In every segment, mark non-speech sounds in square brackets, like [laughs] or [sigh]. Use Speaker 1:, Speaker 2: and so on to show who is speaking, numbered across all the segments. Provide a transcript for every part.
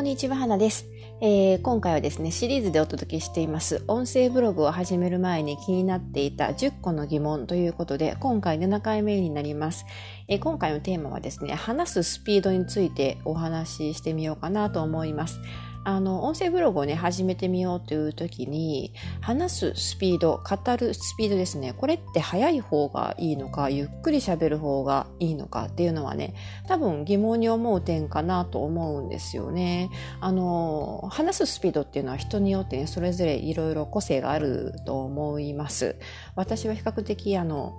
Speaker 1: こんにちは、花です、えー、今回はですね、シリーズでお届けしています、音声ブログを始める前に気になっていた10個の疑問ということで、今回7回目になります。えー、今回のテーマはですね、話すスピードについてお話ししてみようかなと思います。あの、音声ブログをね、始めてみようという時に、話すスピード、語るスピードですね。これって速い方がいいのか、ゆっくり喋る方がいいのかっていうのはね、多分疑問に思う点かなと思うんですよね。あの、話すスピードっていうのは人によってね、それぞれいろいろ個性があると思います。私は比較的、あの、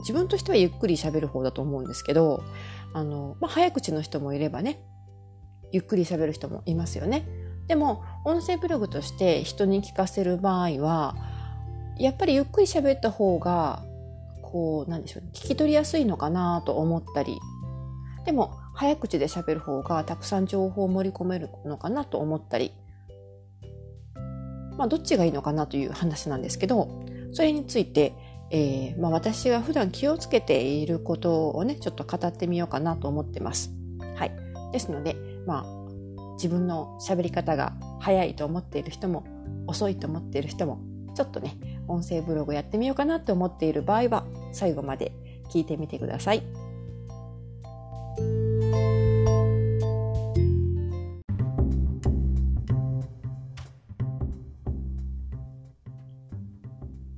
Speaker 1: 自分としてはゆっくり喋る方だと思うんですけど、あの、まあ、早口の人もいればね、ゆっくり喋る人もいますよね。でも音声ブログとして人に聞かせる場合はやっぱりゆっくり喋った方がこうなんでしょう、ね、聞き取りやすいのかなと思ったりでも早口で喋る方がたくさん情報を盛り込めるのかなと思ったりまあどっちがいいのかなという話なんですけどそれについて、えーまあ、私が普段気をつけていることをねちょっと語ってみようかなと思ってます。はい、ですのでまあ、自分の喋り方が早いと思っている人も遅いと思っている人もちょっとね音声ブログやってみようかなと思っている場合は最後まで聞いてみてください。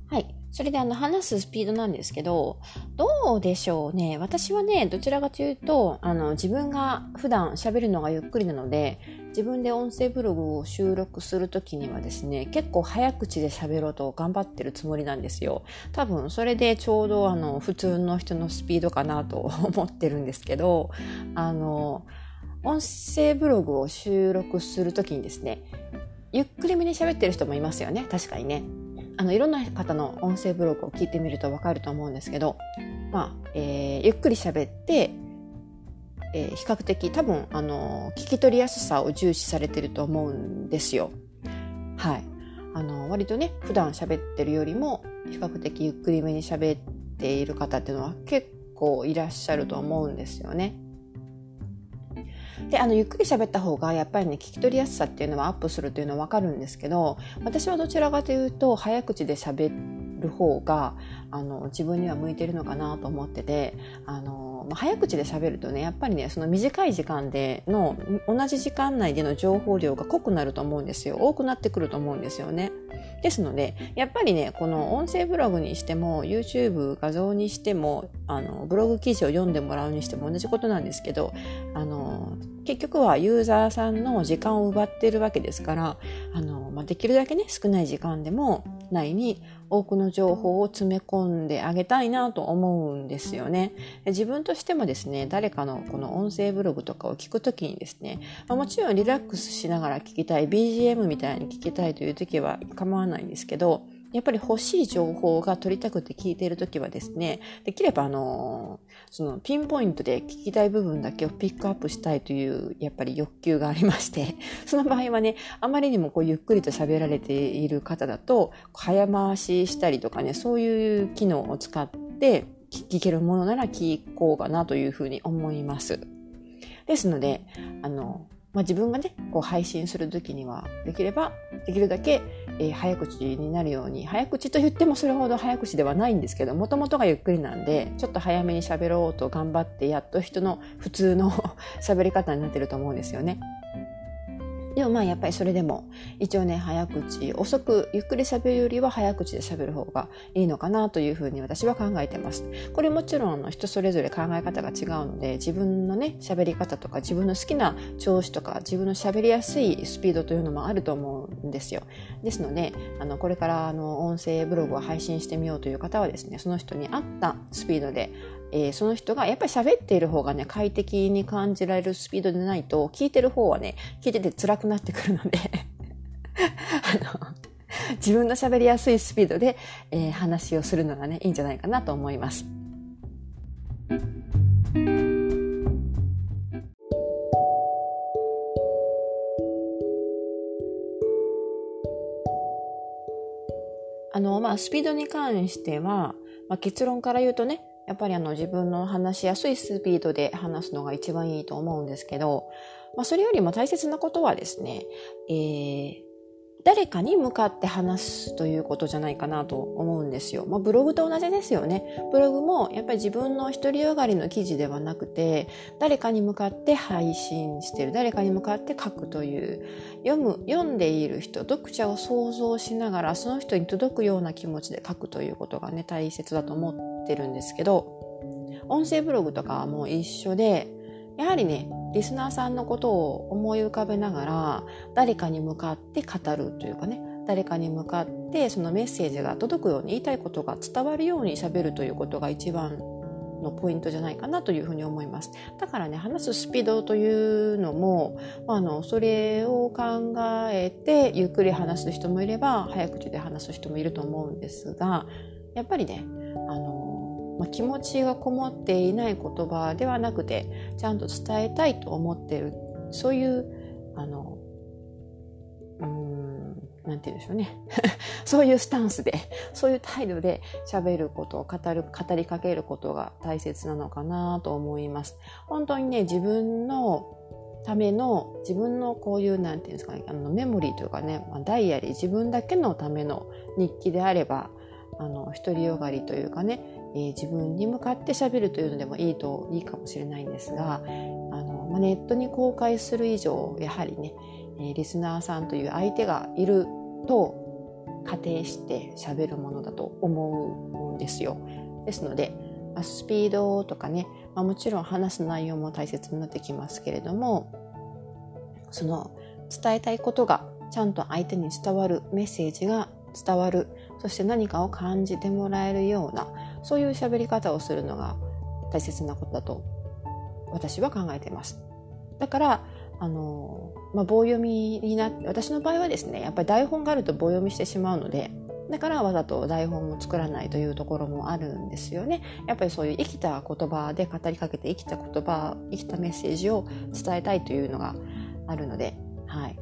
Speaker 1: はいそれであの話すスピードなんですけど、どうでしょうね。私はね、どちらかというと、あの、自分が普段喋るのがゆっくりなので、自分で音声ブログを収録するときにはですね、結構早口で喋ろうと頑張ってるつもりなんですよ。多分それでちょうどあの、普通の人のスピードかなと [laughs] 思ってるんですけど、あの、音声ブログを収録するときにですね、ゆっくりめに喋ってる人もいますよね。確かにね。あのいろんな方の音声ブログを聞いてみるとわかると思うんですけど、まあえー、ゆっくり喋って、えー、比較的多分あの聞き取りやすさを重視されてると思うんですよ。はい、あの割とね普段喋ってるよりも比較的ゆっくりめに喋っている方っていうのは結構いらっしゃると思うんですよね。であのゆっくり喋った方がやっぱりね聞き取りやすさっていうのはアップするというのは分かるんですけど私はどちらかというと早口で喋る方があの自分には向いてるのかなと思っててあの、まあ、早口で喋るとねやっぱりねその短い時間での同じ時間内での情報量が濃くなると思うんですよ多くなってくると思うんですよね。ですのでやっぱりねこの音声ブログにしても YouTube 画像にしてもあのブログ記事を読んでもらうにしても同じことなんですけどあの結局はユーザーさんの時間を奪ってるわけですからあの、まあ、できるだけね少ない時間でも内に多くの情報を詰め込んであげたいなと思うんですよね。自分としてもですね、誰かのこの音声ブログとかを聞くときにですね、もちろんリラックスしながら聞きたい、BGM みたいに聞きたいという時は構わないんですけど、やっぱり欲しい情報が取りたくて聞いているときはですね、できればあの、そのピンポイントで聞きたい部分だけをピックアップしたいというやっぱり欲求がありまして、[laughs] その場合はね、あまりにもこうゆっくりと喋られている方だと、早回ししたりとかね、そういう機能を使って聞けるものなら聞こうかなというふうに思います。ですので、あの、まあ、自分がね、こう配信する時には、できれば、できるだけ、えー、早口になるように、早口と言ってもそれほど早口ではないんですけど、もともとがゆっくりなんで、ちょっと早めに喋ろうと頑張って、やっと人の普通の [laughs] 喋り方になってると思うんですよね。でもまあやっぱりそれでも一応ね早口遅くゆっくり喋るよりは早口で喋る方がいいのかなというふうに私は考えてます。これもちろんあの人それぞれ考え方が違うので自分のね喋り方とか自分の好きな調子とか自分の喋りやすいスピードというのもあると思うんですよ。ですのであのこれからあの音声ブログを配信してみようという方はですねその人に合ったスピードでえー、その人がやっぱり喋っている方がね、快適に感じられるスピードでないと、聞いてる方はね、聞いてて辛くなってくるので [laughs] あの、自分の喋りやすいスピードで、えー、話をするのがね、いいんじゃないかなと思います。あの、まあ、スピードに関しては、まあ、結論から言うとね、やっぱりあの自分の話しやすいスピードで話すのが一番いいと思うんですけど、まあ、それよりも大切なことはですね、えー、誰かに向かって話すということじゃないかなと思うんですよ。まあ、ブログと同じですよね。ブログもやっぱり自分の独りよがりの記事ではなくて、誰かに向かって配信してる、誰かに向かって書くという、読む、読んでいる人、読者を想像しながら、その人に届くような気持ちで書くということがね、大切だと思ってるんですけど、音声ブログとかはもう一緒で、やはりね、リスナーさんのことを思い浮かべながら誰かに向かって語るというかね誰かに向かってそのメッセージが届くように言いたいことが伝わるようにしゃべるということが一番のポイントじゃないかなというふうに思います。だからね、話すスピードというのも、あの、それを考えてゆっくり話す人もいれば、早口で話す人もいると思うんですが、やっぱりね、あの、まあ、気持ちがこもっていない言葉ではなくてちゃんと伝えたいと思ってる。そういうあのうんなんて言うんでしょうね。[laughs] そういうスタンスでそういう態度で喋ることを語る語りかけることが大切なのかなと思います。本当にね自分のための自分のこういうなんていうんですかねあのメモリーというかね、まあ、ダイアリー自分だけのための日記であればあの独りよがりというかねえー、自分に向かって喋るというのでもいいといいかもしれないんですがあの、まあ、ネットに公開する以上やはりね、えー、リスナーさんという相手がいると仮定して喋るものだと思うんですよ。ですので、ま、スピードとかね、まあ、もちろん話す内容も大切になってきますけれどもその伝えたいことがちゃんと相手に伝わるメッセージが伝わるそして何かを感じてもらえるようなそういう喋り方をするのが大切なことだと私は考えています。だからあの、まあ、棒読みになって私の場合はですねやっぱり台本があると棒読みしてしまうのでだからわざと台本も作らないというところもあるんですよね。やっぱりそういう生きた言葉で語りかけて生きた言葉生きたメッセージを伝えたいというのがあるので、はい、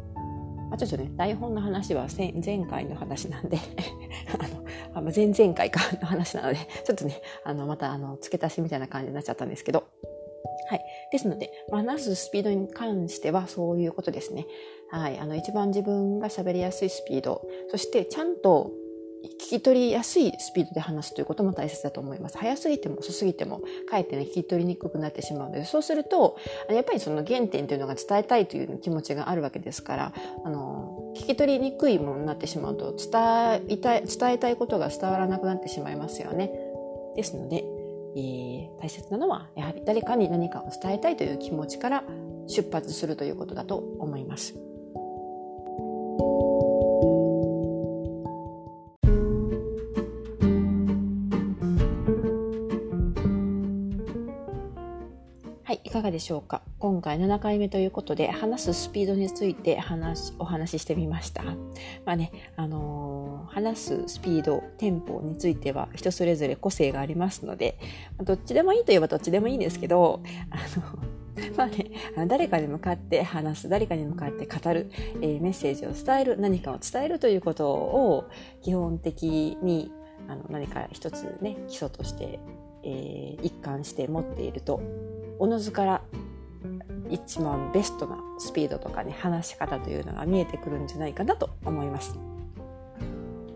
Speaker 1: あ、ちょっとね、台本の話は前回の話なんで [laughs] あの、前々回かの話なので、[laughs] ちょっとね、あの、また、あの、付け足しみたいな感じになっちゃったんですけど、はい。ですので、話すスピードに関してはそういうことですね。はい。あの、一番自分が喋りやすいスピード、そしてちゃんと聞き取りやすいスピードで話すということも大切だと思います。早すぎても遅すぎても、かえってね、聞き取りにくくなってしまうので、そうすると、やっぱりその原点というのが伝えたいという気持ちがあるわけですから、あの、聞き取りにくいものになってしまうと、伝えたい、伝えたいことが伝わらなくなってしまいますよね。ですので、えー、大切なのは、やはり誰かに何かを伝えたいという気持ちから出発するということだと思います。い、いかがでしょうか？今回7回目ということで話すスピードについて話お話ししてみました。まあね、あのー、話すスピード、テンポについては人それぞれ個性がありますので、どっちでもいいといえばどっちでもいいんですけど、あの、[laughs] まあね、誰かに向かって話す、誰かに向かって語る、えー、メッセージを伝える、何かを伝えるということを基本的にあの何か一つね、基礎として、えー、一貫して持っているとおのずから一番ベストなスピードとかね話し方というのが見えてくるんじゃないかなと思います。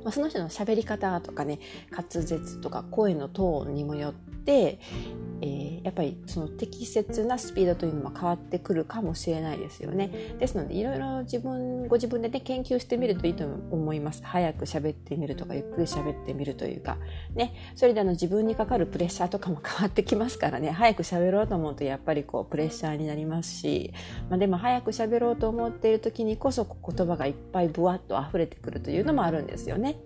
Speaker 1: まあ、その人の喋り方とかね滑舌とか声のトーンにもよって、えー、やっぱりその適切なスピードというのも変わってくるかもしれないですよね。ですのでいろいろ自分ご自分でね研究してみるといいと思います。早く喋ってみるとかゆっくり喋ってみるというかねそれであの自分にかかるプレッシャーとかも変わってきますからね早く喋ろうと思うとやっぱりこうプレッシャーになりますし、まあ、でも早く喋ろうと思っている時にこそ言葉がいっぱいブワッと溢れてくるというのもあるんですよね。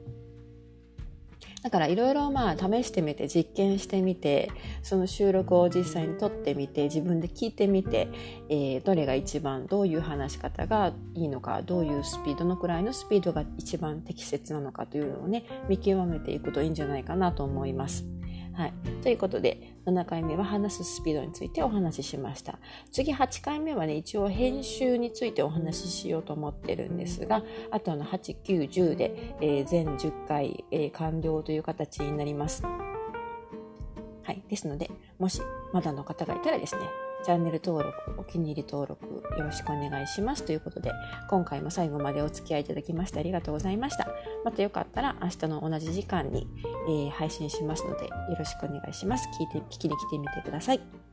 Speaker 1: だからいろいろまあ試してみて実験してみてその収録を実際に撮ってみて自分で聞いてみて、えー、どれが一番どういう話し方がいいのかどういうスピードのくらいのスピードが一番適切なのかというのをね見極めていくといいんじゃないかなと思います。はい。ということで、7回目は話すスピードについてお話ししました。次8回目はね、一応編集についてお話ししようと思ってるんですが、あとの8、9、10で、えー、全10回、えー、完了という形になります。はい。ですので、もしまだの方がいたらですね、チャンネル登録、お気に入り登録よろしくお願いしますということで、今回も最後までお付き合いいただきましてありがとうございました。またよかったら明日の同じ時間に、えー、配信しますので、よろしくお願いします。聞いて、聞きに来てみてください。